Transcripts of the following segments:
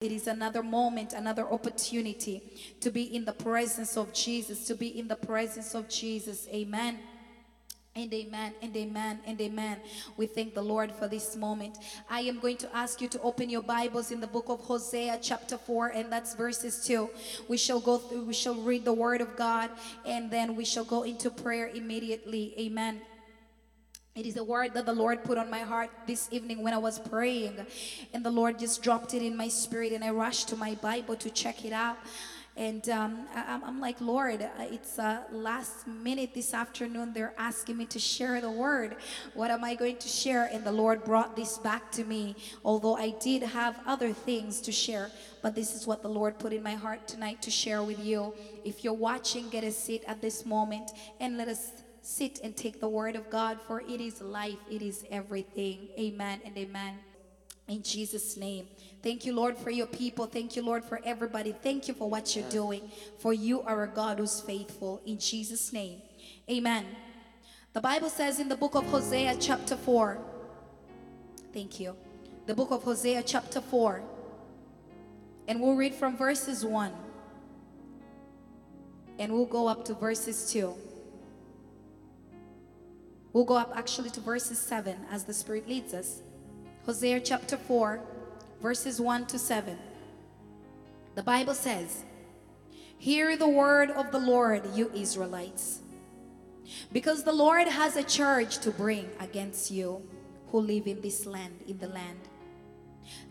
It is another moment, another opportunity to be in the presence of Jesus, to be in the presence of Jesus. Amen. And amen, and amen, and amen. We thank the Lord for this moment. I am going to ask you to open your Bibles in the book of Hosea, chapter 4, and that's verses 2. We shall go through, we shall read the word of God, and then we shall go into prayer immediately. Amen. It is a word that the Lord put on my heart this evening when I was praying, and the Lord just dropped it in my spirit, and I rushed to my Bible to check it out. And um, I, am like, Lord, uh, it's uh, last minute this afternoon. They're asking me to share the word. What am I going to share? And the Lord brought this back to me. Although I did have other things to share, but this is what the Lord put in my heart tonight to share with you. If you're watching, get a seat at this moment and let us sit and take the word of God, for it is life, it is everything. Amen and amen. In Jesus' name. Thank you, Lord, for your people. Thank you, Lord, for everybody. Thank you for what you're doing. For you are a God who's faithful. In Jesus' name. Amen. The Bible says in the book of Hosea, chapter 4. Thank you. The book of Hosea, chapter 4. And we'll read from verses 1. And we'll go up to verses 2. We'll go up actually to verses 7 as the Spirit leads us. Hosea chapter 4, verses 1 to 7. The Bible says, Hear the word of the Lord, you Israelites, because the Lord has a charge to bring against you who live in this land, in the land.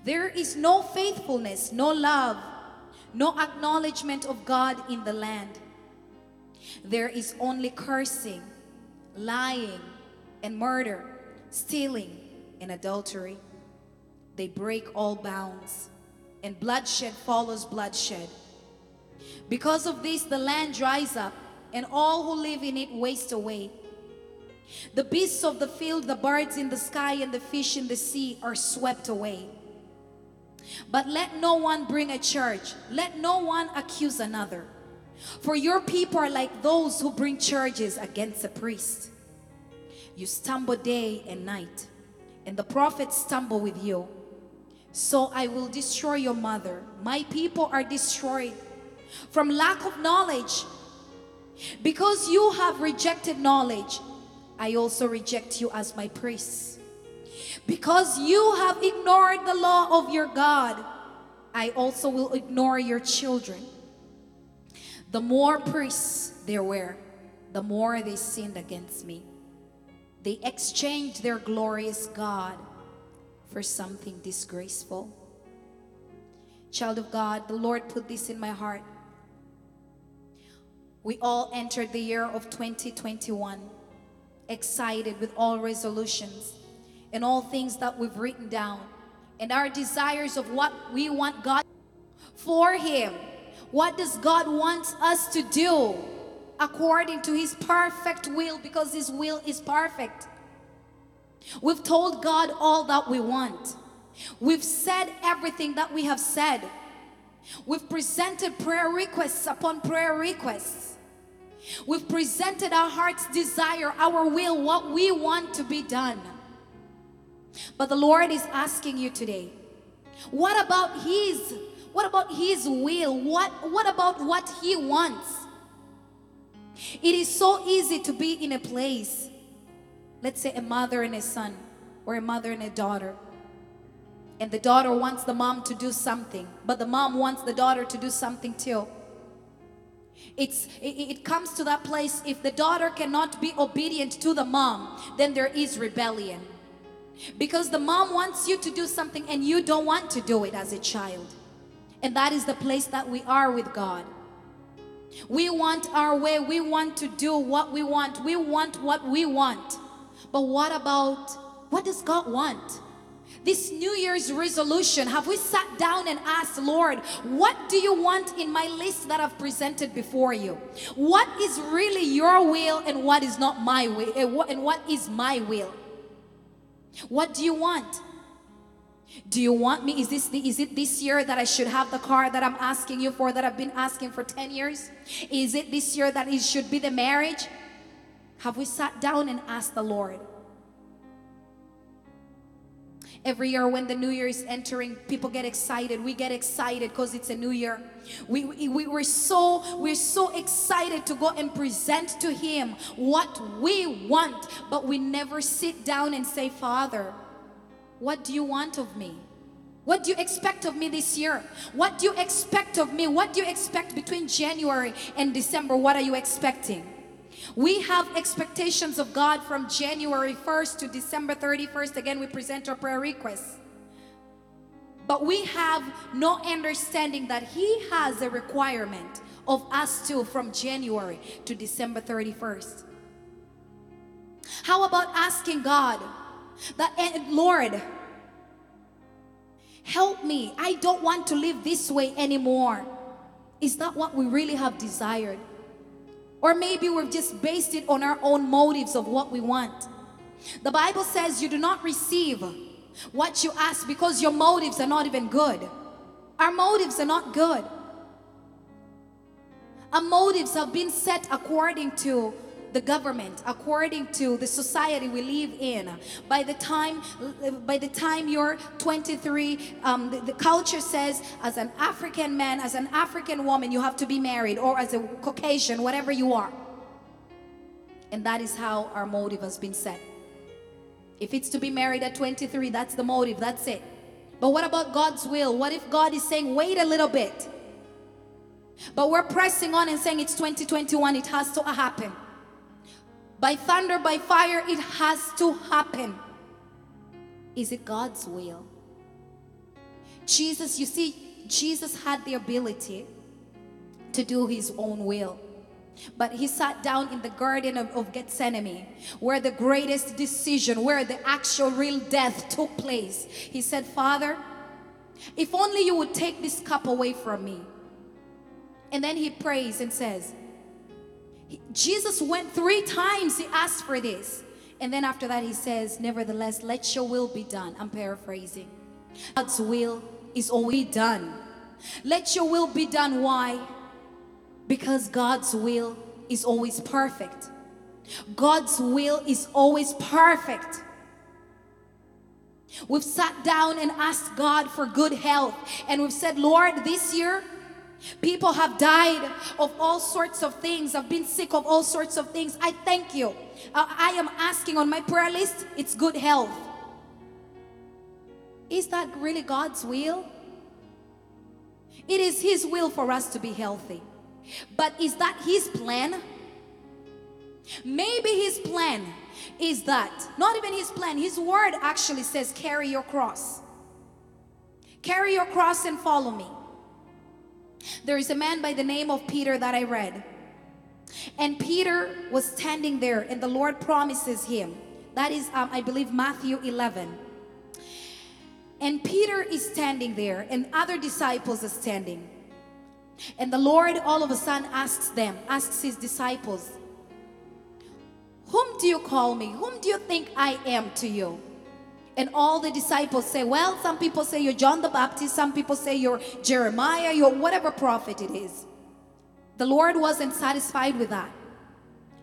There is no faithfulness, no love, no acknowledgement of God in the land. There is only cursing lying, and murder, stealing, and adultery. They break all bounds, and bloodshed follows bloodshed. Because of this, the land dries up, and all who live in it waste away. The beasts of the field, the birds in the sky, and the fish in the sea are swept away. But let no one bring a charge, let no one accuse another. For your people are like those who bring charges against a priest. You stumble day and night, and the prophets stumble with you. So I will destroy your mother. My people are destroyed from lack of knowledge. Because you have rejected knowledge, I also reject you as my priest. Because you have ignored the law of your God, I also will ignore your children. The more priests there were, the more they sinned against me. They exchanged their glorious God for something disgraceful. Child of God, the Lord put this in my heart. We all entered the year of 2021 excited with all resolutions and all things that we've written down and our desires of what we want God for Him. What does God want us to do according to His perfect will because His will is perfect? We've told God all that we want. We've said everything that we have said. We've presented prayer requests upon prayer requests. We've presented our heart's desire, our will, what we want to be done. But the Lord is asking you today, what about His what about his will? What, what about what he wants? It is so easy to be in a place, let's say a mother and a son, or a mother and a daughter. And the daughter wants the mom to do something, but the mom wants the daughter to do something too. It's, it, comes to that place if the daughter cannot be obedient to the mom, then there is rebellion. Because the mom wants you to do something and you don't want to do it as a child. And that is the place that we are with God. We want our way. We want to do what we want. We want what we want. But what about what does God want? This New Year's resolution, have we sat down and asked, Lord, what do you want in my list that I've presented before you? What is really your will and what is not my will? Eh, and what is my will? What do you want? Do you want me? Is this the, is it this year that I should have the car that I'm asking you for that I've been asking for 10 years? Is it this year that it should be the marriage? Have we sat down and asked the Lord? Every year when the new year is entering, people get excited. We get excited because it's a new year. We, we, we're, so, we're so excited to go and present to Him what we want, but we never sit down and say, Father, what do you want of me? What do you expect of me this year? What do you expect of me? What do you expect between January and December? What are you expecting? We have expectations of God from January 1st to December 31st. Again, we present our prayer requests. But we have no understanding that He has a requirement of us too from January to December 31st. How about asking God that, eh, Lord, help me. I don't want to live this way anymore. Is that what we really have desired? Or maybe we've just based it on our own motives of what we want. The Bible says you do not receive what you ask because your motives are not even good. Our motives are not good. Our motives have been set according to the government according to the society we live in. By the time by the time you're 23 um, the, the, culture says as an african man as an african woman you have to be married or as a caucasian whatever you are. And that is how our motive has been set. If it's to be married at 23 that's the motive that's it. But what about god's will? What if god is saying wait a little bit but we're pressing on and saying it's 2021 it has to happen by thunder, by fire, it has to happen. Is it God's will? Jesus, you see, Jesus had the ability to do his own will. But he sat down in the Garden of, of, Gethsemane, where the greatest decision, where the actual real death took place. He said, Father, if only you would take this cup away from me. And then he prays and says, Jesus went three times, he asked for this. And then after that, he says, Nevertheless, let your will be done. I'm paraphrasing. God's will is always done. Let your will be done. Why? Because God's will is always perfect. God's will is always perfect. We've sat down and asked God for good health, and we've said, Lord, this year, People have died of all sorts of things, I've been sick of all sorts of things. I thank you. Uh, I am asking on my prayer list, it's good health. Is that really God's will? It is His will for us to be healthy. But is that His plan? Maybe His plan is that, not even His plan, His word actually says, carry your cross. Carry your cross and follow me. There is a man by the name of Peter that I read. And Peter was standing there, and the Lord promises him. That is, um, I believe, Matthew 11. And Peter is standing there, and other disciples are standing. And the Lord all of a sudden asks them, asks his disciples, Whom do you call me? Whom do you think I am to you? And all the disciples say, well, some people say you're John the Baptist, some people say you're Jeremiah, you're whatever prophet it is. The Lord wasn't satisfied with that.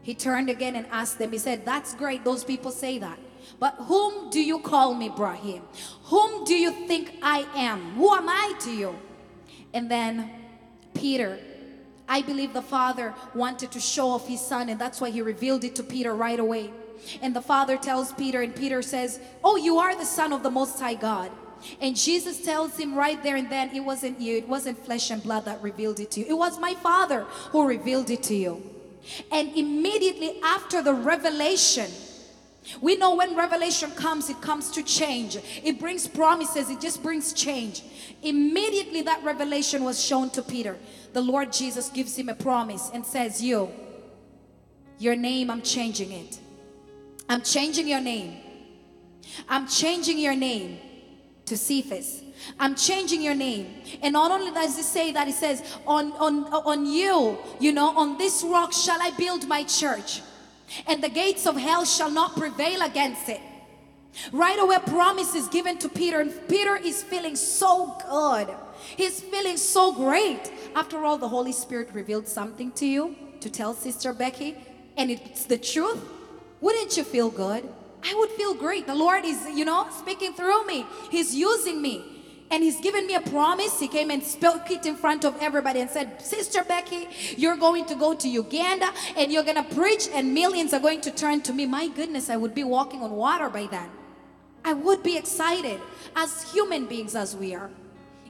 He turned again and asked them, He said, That's great, those people say that. But whom do you call me, Brahim? Whom do you think I am? Who am I to you? And then Peter, I believe the Father wanted to show off his son, and that's why he revealed it to Peter right away. And the father tells Peter, and Peter says, Oh, you are the son of the Most High God. And Jesus tells him right there and then, It wasn't you, it wasn't flesh and blood that revealed it to you, it was my Father who revealed it to you. And immediately after the revelation, we know when revelation comes, it comes to change. It brings promises, it just brings change. Immediately that revelation was shown to Peter. The Lord Jesus gives him a promise and says, You, your name, I'm changing it. I'm changing your name. I'm changing your name to Cephas. I'm changing your name. And not only does it say that, it says, on, on, on you, you know, on this rock shall I build my church, and the gates of hell shall not prevail against it. Right away, promise is given to Peter, and Peter is feeling so good. He's feeling so great. After all, the Holy Spirit revealed something to you to tell Sister Becky, and it's the truth. Wouldn't you feel good? I would feel great. The Lord is, you know, speaking through me. He's using me. And he's given me a promise. He came and spoke it in front of everybody and said, Sister Becky, you're going to go to Uganda and you're going to preach, and millions are going to turn to me. My goodness, I would be walking on water by then. I would be excited as human beings as we are.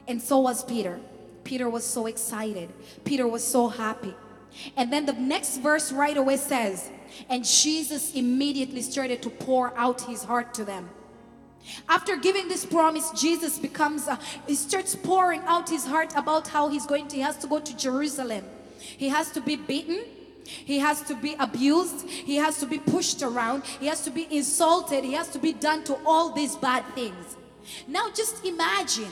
And so was Peter. Peter was so excited. Peter was so happy. And then the next verse right away says, and Jesus immediately started to pour out his heart to them. After giving this promise, Jesus becomes, uh, he starts pouring out his heart about how he's going to, he has to go to Jerusalem. He has to be beaten. He has to be abused. He has to be pushed around. He has to be insulted. He has to be done to all these bad things. Now just imagine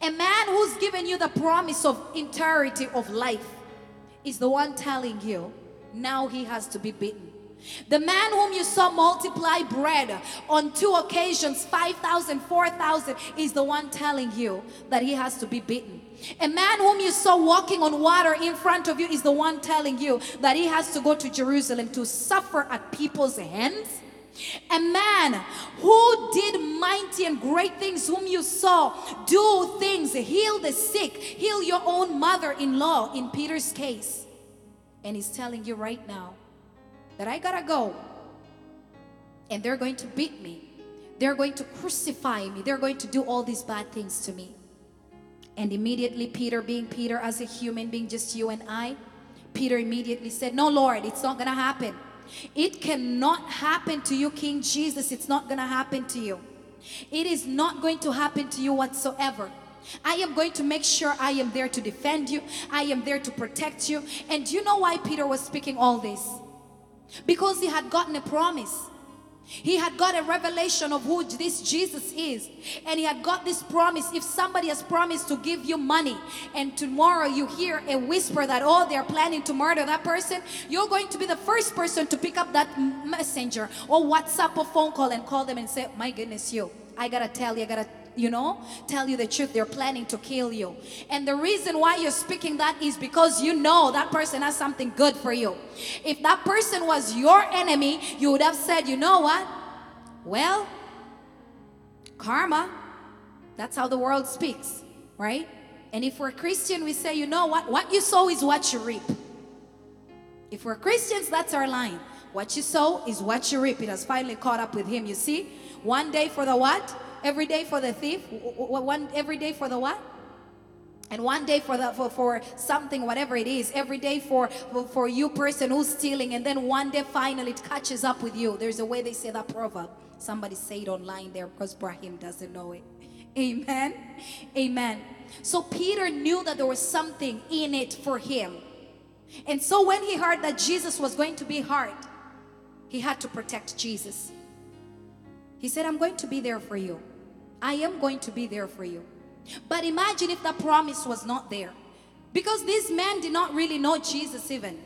a man who's given you the promise of entirety of life is the one telling you now he has to be beaten. The man whom you saw multiply bread on two occasions, 5,000, 4,000, is the one telling you that he has to be beaten. A man whom you saw walking on water in front of you is the one telling you that he has to go to Jerusalem to suffer at people's hands. A man who did mighty and great things, whom you saw do things, heal the sick, heal your own mother in law, in Peter's case. And he's telling you right now that I gotta go. And they're going to beat me. They're going to crucify me. They're going to do all these bad things to me. And immediately, Peter, being Peter as a human being, just you and I, Peter immediately said, No, Lord, it's not gonna happen. It cannot happen to you, King Jesus. It's not gonna happen to you. It is not going to happen to you whatsoever. I am going to make sure I am there to defend you. I am there to protect you. And you know why Peter was speaking all this? Because he had gotten a promise. He had got a revelation of who this Jesus is. And he had got this promise. If somebody has promised to give you money and tomorrow you hear a whisper that, oh, they're planning to murder that person, you're going to be the first person to pick up that messenger or WhatsApp or phone call and call them and say, my goodness, you, I gotta tell you, I gotta you know, tell you the truth. They're planning to kill you. And the reason why you're speaking that is because you know that person has something good for you. If that person was your enemy, you would have said, you know what? Well, karma. That's how the world speaks, right? And if we're Christian, we say, you know what? What you sow is what you reap. If we're Christians, that's our line. What you sow is what you reap. It has finally caught up with him, you see? One day for the what? Every day for the thief. One every day for the what? And one day for the for, for something, whatever it is, every day for, for for you person who's stealing, and then one day finally it catches up with you. There's a way they say that proverb. Somebody say it online there because Brahim doesn't know it. Amen. Amen. So Peter knew that there was something in it for him. And so when he heard that Jesus was going to be hard, he had to protect Jesus. He said, I'm going to be there for you. I am going to be there for you. But imagine if that promise was not there. Because these men did not really know Jesus even.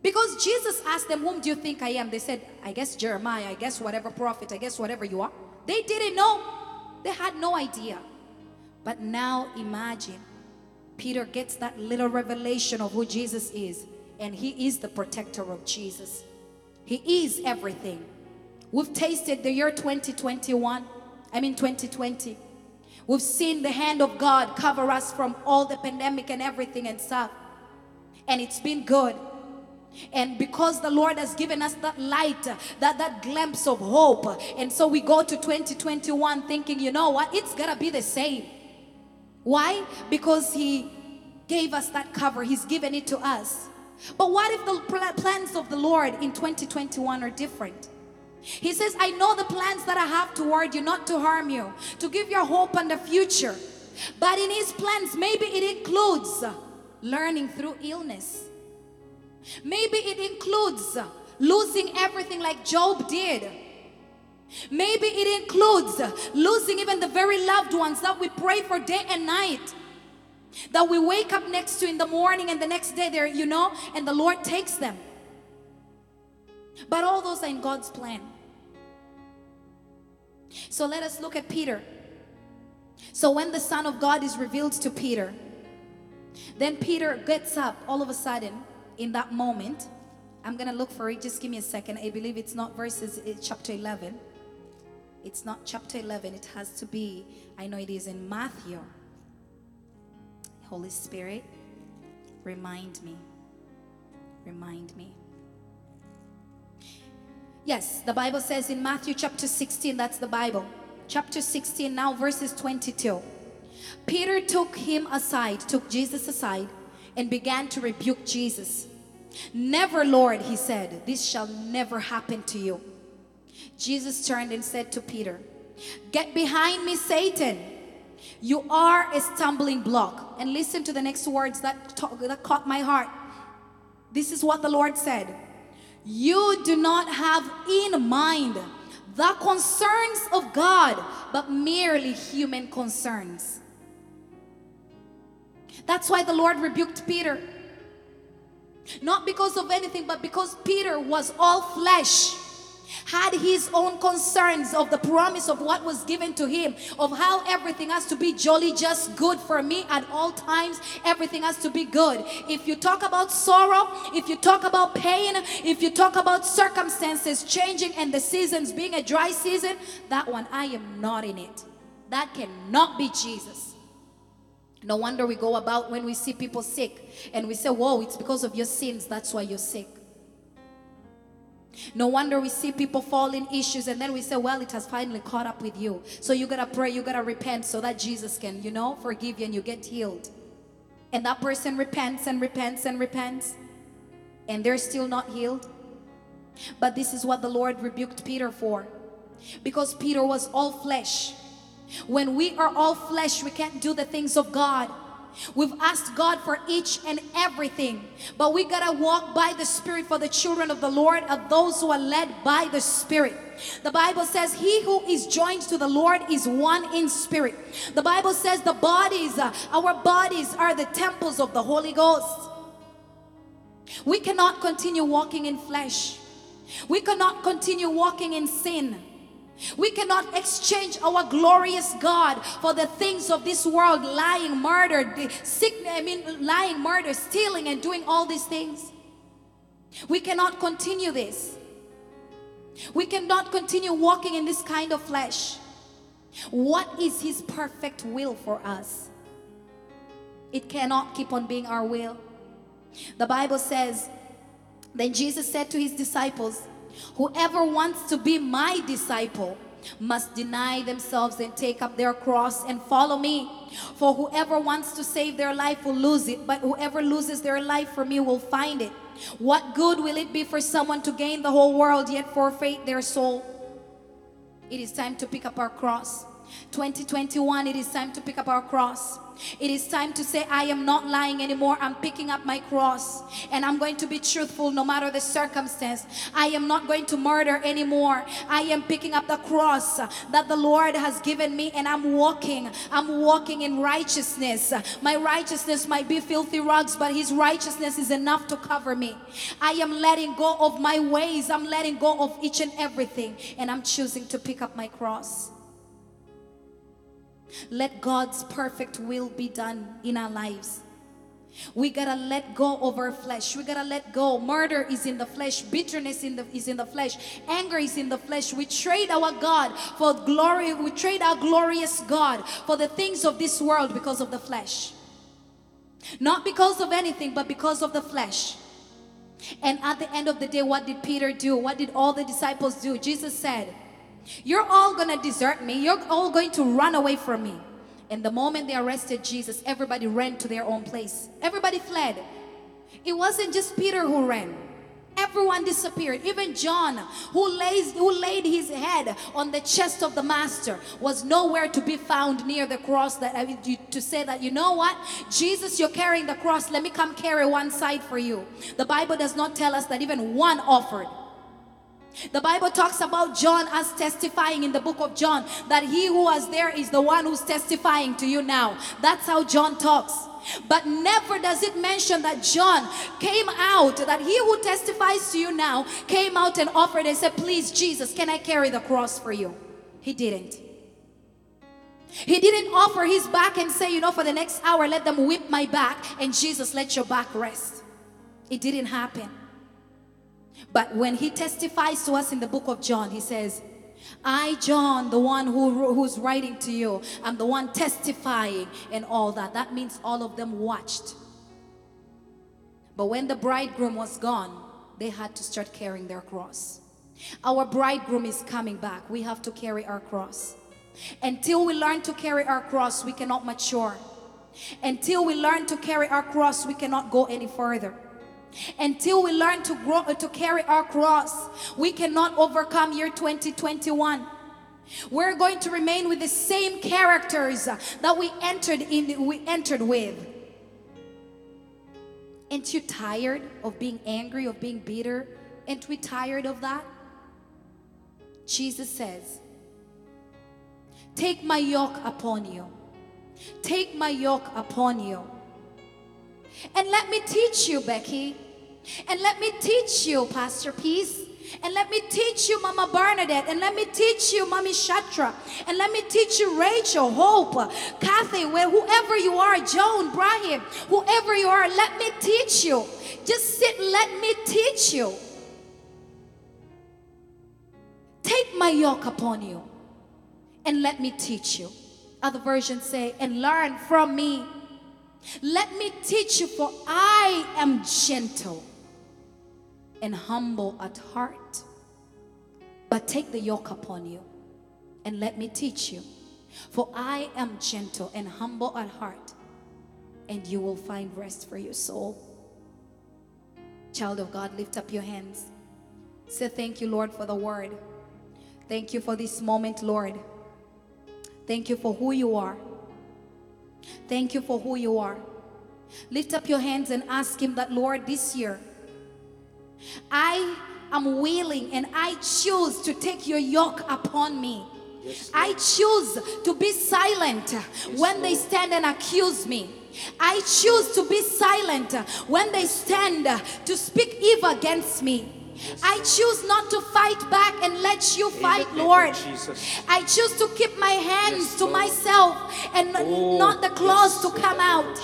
Because Jesus asked them, Whom do you think I am? They said, I guess Jeremiah, I guess whatever prophet, I guess whatever you are. They didn't know. They had no idea. But now imagine Peter gets that little revelation of who Jesus is, and he is the protector of Jesus. He is everything. We've tasted the year 2021. I mean 2020. We've seen the hand of God cover us from all the pandemic and everything and stuff. And it's been good. And because the Lord has given us that light, that, that glimpse of hope. And so we go to 2021 thinking, you know what? It's gonna be the same. Why? Because He gave us that cover. He's given it to us. But what if the plans of the Lord in 2021 are different? He says, I know the plans that I have toward you, not to harm you, to give you hope and the future. But in his plans, maybe it includes learning through illness. Maybe it includes losing everything like Job did. Maybe it includes losing even the very loved ones that we pray for day and night. That we wake up next to in the morning and the next day they're, you know, and the Lord takes them. But all those are in God's plan. So let us look at Peter. So when the Son of God is revealed to Peter, then Peter gets up all of a sudden in that moment I'm gonna look for it. Just give me a second. I believe it's not verses, it's chapter 11. It's not chapter 11. It has to be, I know it is in Matthew. Holy Spirit, remind me. Remind me. Yes, the Bible says in Matthew chapter 16, that's the Bible. Chapter 16, now verses 22. Peter took him aside, took Jesus aside, and began to rebuke Jesus. Never, Lord, he said, this shall never happen to you. Jesus turned and said to Peter, Get behind me, Satan. You are a stumbling block. And listen to the next words that, that caught my heart. This is what the Lord said You do not have in mind the concerns of God, but merely human concerns. That's why the Lord rebuked Peter. Not because of anything, but because Peter was all flesh had his own concerns of the promise of what was given to him, of how everything has to be jolly, just good for me at all times. Everything has to be good. If you talk about sorrow, if you talk about pain, if you talk about circumstances changing and the seasons being a dry season, that one, I am not in it. That cannot be Jesus. No wonder we go about when we see people sick and we say, Whoa, it's because of your sins, that's why you're sick. No wonder we see people fall in issues and then we say, well, it has finally caught up with you. So you gotta pray, you gotta repent so that Jesus can, you know, forgive you and you get healed. And that person repents and repents and repents and they're still not healed. But this is what the Lord rebuked Peter for because Peter was all flesh. When we are all flesh, we can't do the things of God. We've asked God for each and everything, but we gotta walk by the Spirit for the children of the Lord, of those who are led by the Spirit. The Bible says, He who is joined to the Lord is one in spirit. The Bible says, the bodies, uh, our bodies are the temples of the Holy Ghost. We cannot continue walking in flesh, we cannot continue walking in sin. We cannot exchange our glorious God for the things of this world, lying, murder, sick, I mean, lying, murder, stealing, and doing all these things. We cannot continue this. We cannot continue walking in this kind of flesh. What is His perfect will for us? It cannot keep on being our will. The Bible says, Then Jesus said to His disciples, Whoever wants to be my disciple must deny themselves and take up their cross and follow me. For whoever wants to save their life will lose it, but whoever loses their life for me will find it. What good will it be for someone to gain the whole world yet forfeit their soul? It is time to pick up our cross. 2021, it is time to pick up our cross. It is time to say, I am not lying anymore. I'm picking up my cross and I'm going to be truthful no matter the circumstance. I am not going to murder anymore. I am picking up the cross that the Lord has given me and I'm walking. I'm walking in righteousness. My righteousness might be filthy rags, but His righteousness is enough to cover me. I am letting go of my ways. I'm letting go of each and everything and I'm choosing to pick up my cross. Let God's perfect will be done in our lives. We gotta let go of our flesh. We gotta let go. Murder is in the flesh. Bitterness in the, is in the flesh. Anger is in the flesh. We trade our God for glory. We trade our glorious God for the things of this world because of the flesh. Not because of anything, but because of the flesh. And at the end of the day, what did Peter do? What did all the disciples do? Jesus said, you're all going to desert me. You're all going to run away from me. And the moment they arrested Jesus, everybody ran to their own place. Everybody fled. It wasn't just Peter who ran. Everyone disappeared. Even John, who, lays, who laid his head on the chest of the master, was nowhere to be found near the cross. That to say that you know what, Jesus, you're carrying the cross. Let me come carry one side for you. The Bible does not tell us that even one offered. The Bible talks about John as testifying in the book of John that he who was there is the one who's testifying to you now. That's how John talks. But never does it mention that John came out, that he who testifies to you now came out and offered and said, Please, Jesus, can I carry the cross for you? He didn't. He didn't offer his back and say, You know, for the next hour, let them whip my back, and Jesus, let your back rest. It didn't happen. But when he testifies to us in the book of John, he says, I, John, the one who, who's writing to you, I'm the one testifying and all that. That means all of them watched. But when the bridegroom was gone, they had to start carrying their cross. Our bridegroom is coming back. We have to carry our cross. Until we learn to carry our cross, we cannot mature. Until we learn to carry our cross, we cannot go any further. Until we learn to grow uh, to carry our cross, we cannot overcome year 2021. We're going to remain with the same characters uh, that we entered in we entered with. Ain't you tired of being angry, of being bitter? Ain't we tired of that? Jesus says, Take my yoke upon you. Take my yoke upon you. And let me teach you, Becky. And let me teach you, Pastor Peace. And let me teach you, Mama Bernadette. And let me teach you, Mommy Shatra. And let me teach you, Rachel, Hope, Kathy, whoever you are, Joan, Brahim, whoever you are, let me teach you. Just sit, let me teach you. Take my yoke upon you and let me teach you. Other versions say, and learn from me. Let me teach you, for I am gentle and humble at heart. But take the yoke upon you and let me teach you. For I am gentle and humble at heart, and you will find rest for your soul. Child of God, lift up your hands. Say, Thank you, Lord, for the word. Thank you for this moment, Lord. Thank you for who you are. Thank you for who you are. Lift up your hands and ask Him that, Lord, this year, I am willing and I choose to take your yoke upon me. Yes, I choose to be silent yes, when Lord. they stand and accuse me. I choose to be silent when they stand to speak evil against me. I choose not to fight back and let you fight, Lord. I choose to keep my hands to myself and oh, not the claws to come out.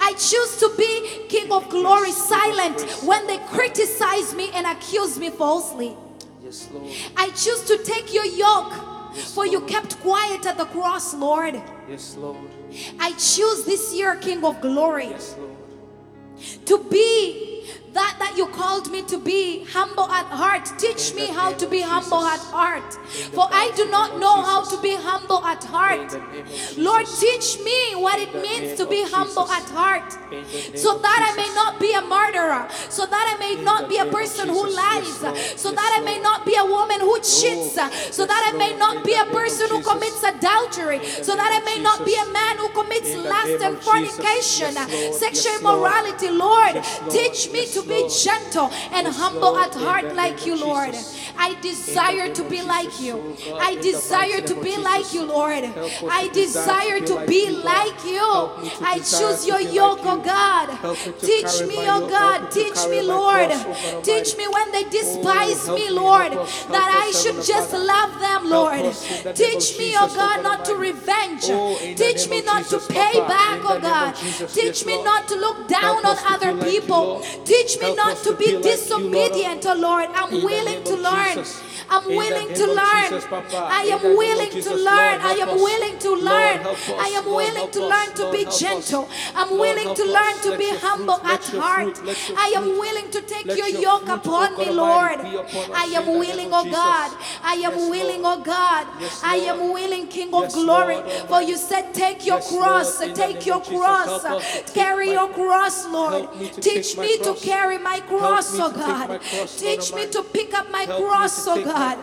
I choose to be King of glory silent when they criticize me and accuse me falsely. I choose to take your yoke for you kept quiet at the cross, Lord. Yes, Lord. I choose this year, King of glory, to be that that you called me to be humble at heart. Teach me how to be humble at heart. For i do not know how to be humble at heart. lord teach me what it means to be humble at heart. So that i may not be a murderer so that i may not be a person who lies. So that i may not be a woman who cheats. So that i may not be a person who commits adultery. So that i may not be a man who commits lust and fornication. Sexual immorality lord. Teach me to be gentle and humble at heart like you, Lord. I desire to be like you. I desire to be like you, Lord. I desire to be like you. I choose your yoke, oh God. Teach me, oh God. Teach me, Lord. Teach me when they despise me, Lord, that I should just love them, Lord. Teach me, oh God, not to revenge. Teach me not to pay back, oh God. Teach me not to look down on other people. Teach me not to be disobedient, oh Lord. I'm willing to learn. I'm willing to learn. I am willing to learn. I am willing to learn. I am willing to learn to be gentle. I'm willing to learn to be humble at heart. I am willing to take your yoke upon me, Lord. Oh I am willing, oh God. I am willing, oh God. I am willing, King of glory. For you said, take your cross, take your cross, carry your cross, Lord. Teach me to carry my cross, oh God. Teach me to pick up my cross, Oh, oh God. God.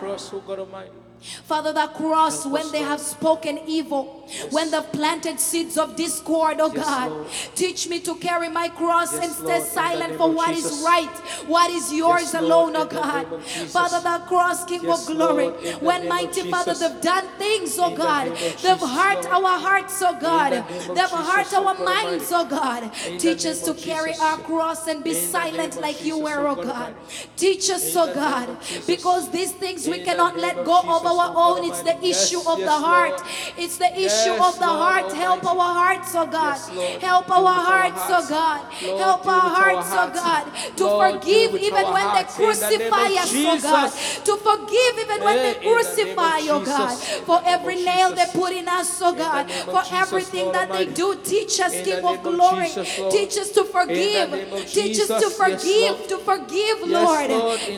Father, that cross, when they have spoken evil, when they've planted seeds of discord, oh God, teach me to carry my cross and stay silent for what is right, what is yours alone, oh God. Father, that cross, King of glory, when mighty Father, they've done things, oh God, they've hurt our hearts, oh God, they've hurt our minds, oh God. Teach us to carry our cross and be silent like you were, oh, oh God. Teach us, oh God, because these things we cannot let go of our own. It's the issue of the heart. It's the issue of the heart. Help our hearts, oh God. Help our hearts, oh God. Help our hearts, oh, oh God. To forgive even when they crucify us, oh God. To forgive even when they crucify, oh God. For every nail they put in us, oh God. For everything that they do, teach us, King of glory. Teach us to forgive. Teach us to forgive, to forgive, Lord.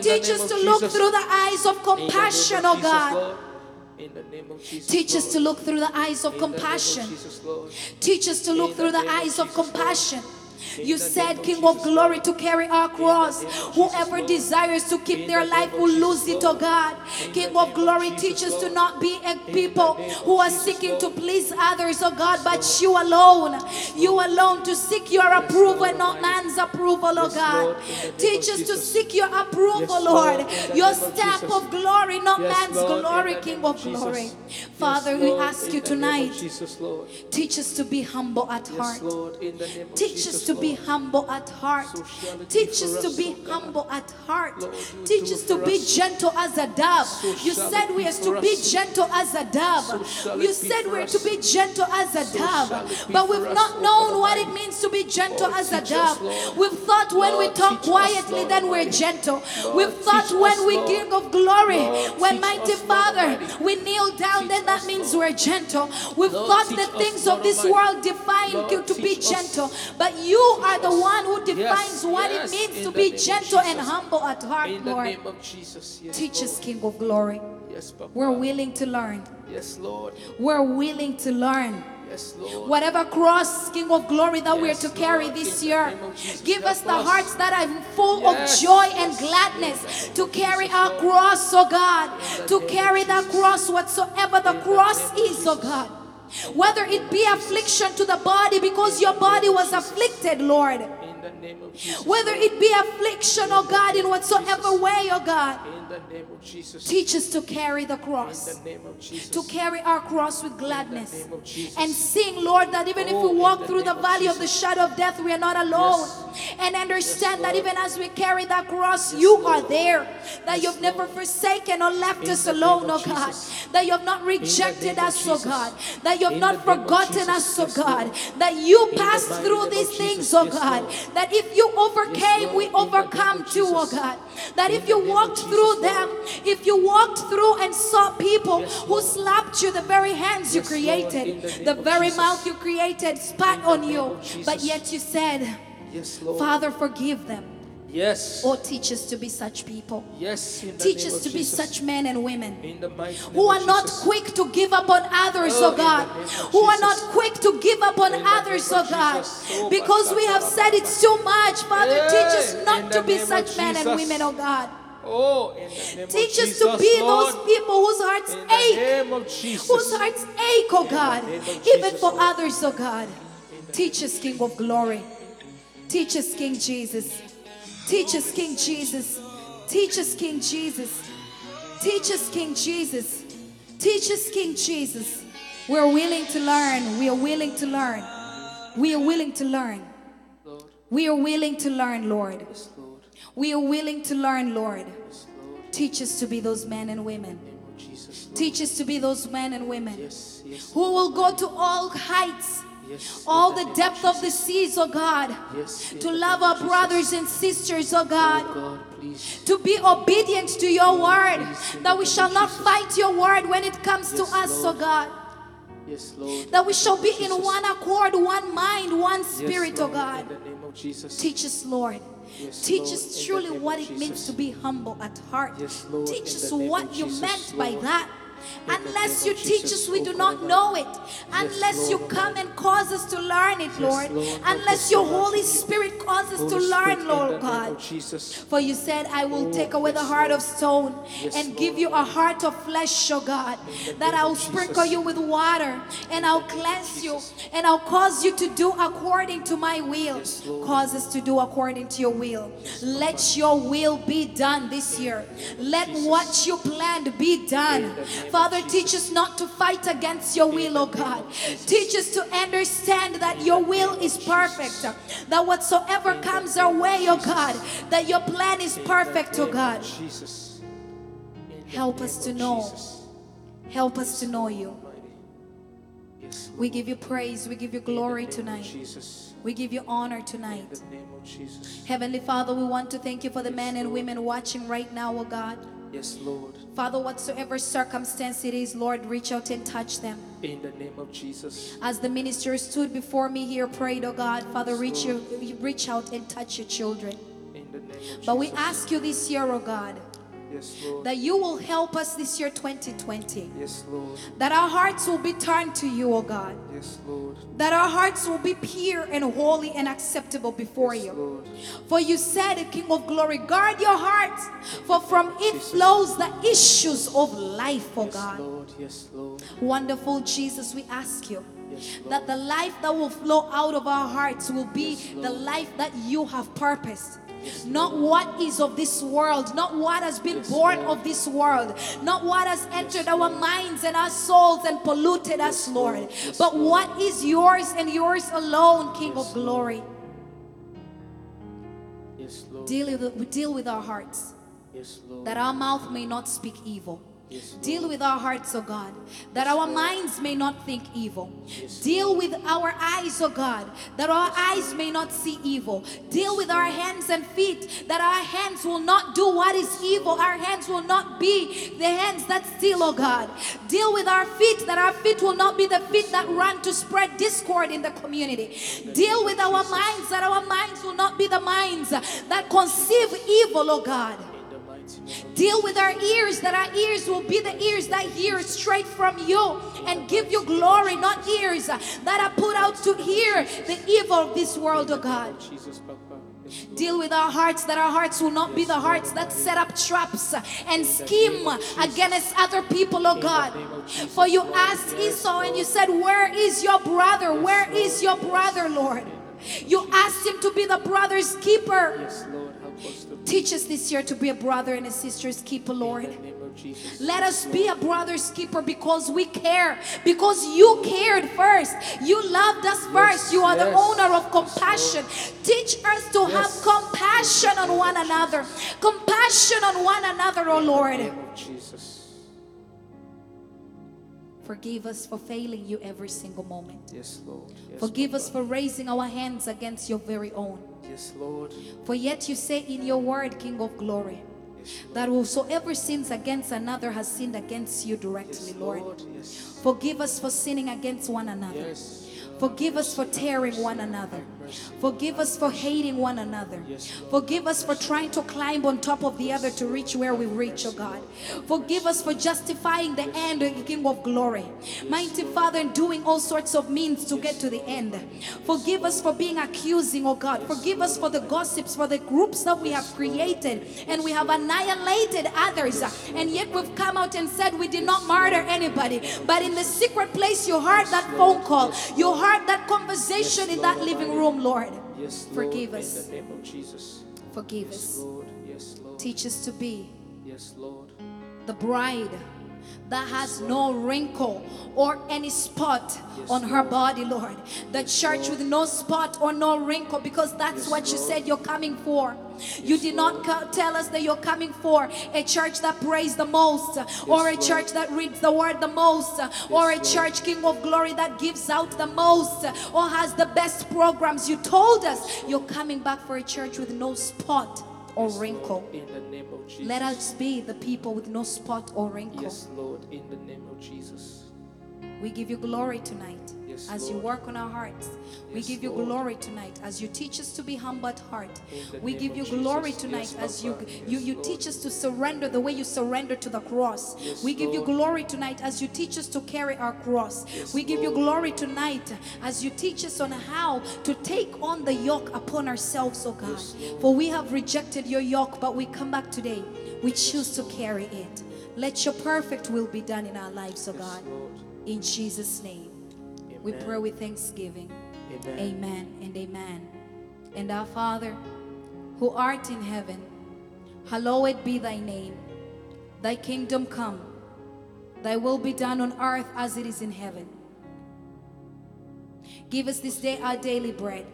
Teach us to look through the eyes of compassion, oh God. Teach us to look through the eyes of compassion. Teach us to look through the, eyes of compassion. You said, King of glory, to carry our cross. Whoever desires to keep their life will lose it, oh God. King of glory, teach us to not be a people who are seeking to please others, oh God, but you alone. You alone to seek your approval, not man's approval, oh God. Teach us to seek your approval, Lord. Your step of glory, not man's glory, King of glory. Father, we ask you tonight, teach us to be humble at heart. Teach us to be humble at heart. Teach us to be humble at heart. Teach us to be gentle as a dove. You said we are to be gentle as a dove. You said we're to be gentle as a dove. But we've not known what it means to be gentle as a dove. We've thought when we talk quietly, then we're gentle. We've thought when we give of glory, when mighty Father, we kneel down, then that means we're gentle. We've thought the things of this world define you to be gentle. But you you are the one who defines yes, what yes, it means to be gentle and humble at heart, in Lord. Jesus. Yes, Teach Lord. us, King of glory. Yes, Papa. We're willing to learn. Yes, Lord. We're willing to learn. Yes, Whatever cross, King of glory, that yes, we are to carry Lord, this year, give us the hearts that are full yes, of joy and gladness to carry Jesus, our cross, oh God, to carry that cross, whatsoever the cross is, oh God. Whether it be affliction to the body because your body was afflicted, Lord. Whether it be affliction, oh God, in whatsoever way, oh God. Teach us to carry the cross, to carry our cross with gladness, and sing, Lord, that even oh, if we walk through the valley of, of the shadow of death, we are not alone. Yes. And understand yes, that even as we carry that cross, yes, you Lord. are there, that you've never forsaken or left in us alone, oh God, that you have not rejected us, oh God, that you have in not forgotten us, oh God, that you passed through these things, oh God, that if you overcame, we overcome too, oh God, that if you walked through them. If you walked through and saw people yes, who slapped you, the very hands yes, you created, the, the very Jesus. mouth you created spat on you, but yet you said, yes, Father, forgive them. Yes. Or teach us to be such people. Yes. Teach us to Jesus. be such men and women who are not Jesus. quick to give up on others, oh, oh God. Who are not quick to give up on in others, oh God. Because we have said it's too much. Father, yeah. teach us not to be such men and women, oh God. Oh, Teach us to be Lord. those people whose hearts ache, whose hearts ache, oh God, even Jesus, for Lord. others, oh God. Teach us, King of glory. Teach us, King Jesus. Teach us, King Jesus. Teach us, King Jesus. Teach us, King Jesus. Teach us, King Jesus. We're willing to learn. We are willing to learn. We are willing to learn. We are willing to learn, Lord. We are willing to learn, Lord. Teach us to be those men and women. Teach us to be those men and women who will go to all heights Yes, all the depth of, the seas, oh God. Yes, to love our brothers and sisters, oh God. Oh God to be obedient to your word, please, that we shall not Jesus. fight your word when it comes yes, to us, Lord. oh God. Yes, Lord. That we shall be Jesus. in one accord, one mind, one spirit, oh God. Jesus. Teach us, Lord. Yes, Teach Lord, us truly what it means to be humble at heart. Yes, Lord, Teach us what you Jesus, meant Lord. by that. Unless you teach us, we do not know it. Unless you come and cause us to learn it, Lord. Unless your Holy Spirit causes us to learn, Lord God. For you said, I will take away the heart of stone and give you a heart of flesh, O God. That I'll sprinkle you with water and I'll cleanse you and I'll cause you to do according to my will. Cause us to do according to your will. Let your will be done this year. Let what you planned be done. Father, teach us not to fight against your will, oh God. Teach us to understand that your will is perfect, that whatsoever comes our way, oh God, that your plan is perfect, oh God. Help us to know. Help us to know you. We give you praise. We give you glory tonight. We give you honor tonight. Heavenly Father, we want to thank you for the men and women watching right now, oh God. Yes, Lord. Father, whatsoever circumstance it is, Lord, reach out and touch them. In the name of Jesus. As the minister stood before me here, prayed, oh God, Father, Yes, reach, Lord. reach out and touch your children. In the name of Jesus. But we ask you this year, oh God, Yes, Lord. that you will help us this year, 2020. Yes, Lord. That our hearts will be turned to you, oh God. Yes, Lord. That our hearts will be pure and holy and acceptable before Yes, you. Lord. For you said, King of glory, guard your hearts, for from it Jesus. flows the issues of life, oh Yes, God. Lord. Yes, Lord. Wonderful Jesus, we ask you Yes, that the life that will flow out of our hearts will be Yes, the life that you have purposed. Not what is of this world, not what has been Yes, born Lord. of this world, not what has entered Yes, our Lord. minds and our souls and polluted us, Yes, Lord, Lord. But what is yours and yours alone, King of glory. Yes, Lord. Deal with, deal with our hearts, that our mouth may not speak evil. Yes, Deal with our hearts, oh God, that our minds may not think evil. Yes, Deal with our eyes, oh God, that our eyes may not see evil. Deal with our hands and feet, that our hands will not do what is evil. Our hands will not be the hands that steal, oh God. Deal with our feet, that our feet will not be the feet that run to spread discord in the community. Deal with our minds, that our minds will not be the minds that conceive evil, oh God. Deal with our ears, that our ears will be the ears that hear straight from you and give you glory, not ears that are put out to hear the evil of this world, oh God. Deal with our hearts, that our hearts will not be the hearts that set up traps and scheme against other people, oh God. For you asked Esau and you said, Where is your brother? Where is your brother, Lord? You asked him to be the brother's keeper. Yes, Lord. Help us to be Teach us this year to be a brother and a sister's keeper, Lord. in the name of Jesus. Let us be a brother's keeper because we care. Because you cared first. You loved us first. You are the owner of compassion. Teach us to have compassion on one another. Compassion on one another, oh Lord. Jesus. Forgive us for failing you every single moment. Yes, Lord. Forgive us for raising our hands against your very own. Yes, Lord. For yet you say in your word, King of glory, Yes, that whosoever sins against another has sinned against you directly, Yes, Lord. Lord. Yes. Forgive us for sinning against one another. Forgive us for tearing one another. Forgive us for hating one another. Forgive us for trying to climb on top of the other to reach where we reach, oh God. Forgive us for justifying the end, oh King of glory. Mighty Father, and doing all sorts of means to get to the end. Forgive us for being accusing, oh God. Forgive us for the gossips, for the groups that we have created, and we have annihilated others. And yet we've come out and said we did not murder anybody. But in the secret place, you heard that phone call. You heard that conversation in that living room, Lord. Yes, Lord. Forgive us. In the name of Jesus. Forgive Yes, us. Lord. Yes, Lord. Teach us to be Yes, Lord. the bride that has no wrinkle or any spot Yes, on her Lord. body, Lord. The church with no spot or no wrinkle because that's Yes, what you said you're coming for. You did not Lord. tell us that you're coming for a church that prays the most, or a church that reads the word the most, or a church, King of Glory, that gives out the most, or has the best programs. You told us you're coming back for a church with no spot or Yes, wrinkle. Lord. In the name of Jesus. Let us be the people with no spot or wrinkle. Yes, Lord. In the name of Jesus. We give you glory tonight Yes, as you work on our hearts. We Yes, give you Lord. glory tonight as you teach us to be humble at heart. We give you Jesus. glory Yes, tonight as you you, you Lord. teach us to surrender the way you surrender to the cross. Yes, we give you glory tonight as you teach us to carry our cross. Yes, we give you glory tonight as you teach us on how to take on the yoke upon ourselves, oh God. Yes, For we have rejected your yoke, but we come back today. We choose to carry it. Let your perfect will be done in our lives, oh God. Lord. In Jesus' name. We pray with thanksgiving. Amen. Amen and amen. And our Father, who art in heaven, hallowed be thy name. Thy kingdom come, thy will be done on earth as it is in heaven. Give us this day our daily bread.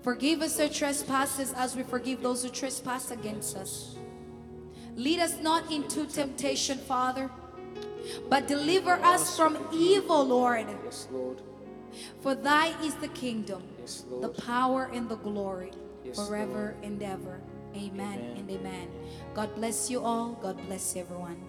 Forgive us our trespasses as we forgive those who trespass against us. Lead us not into temptation, Father, but deliver us from evil, Lord. Yes, Lord. For thy is the kingdom, Yes, the power, and the glory Yes, forever and ever. Amen, Amen. and amen. God bless you all. God bless everyone.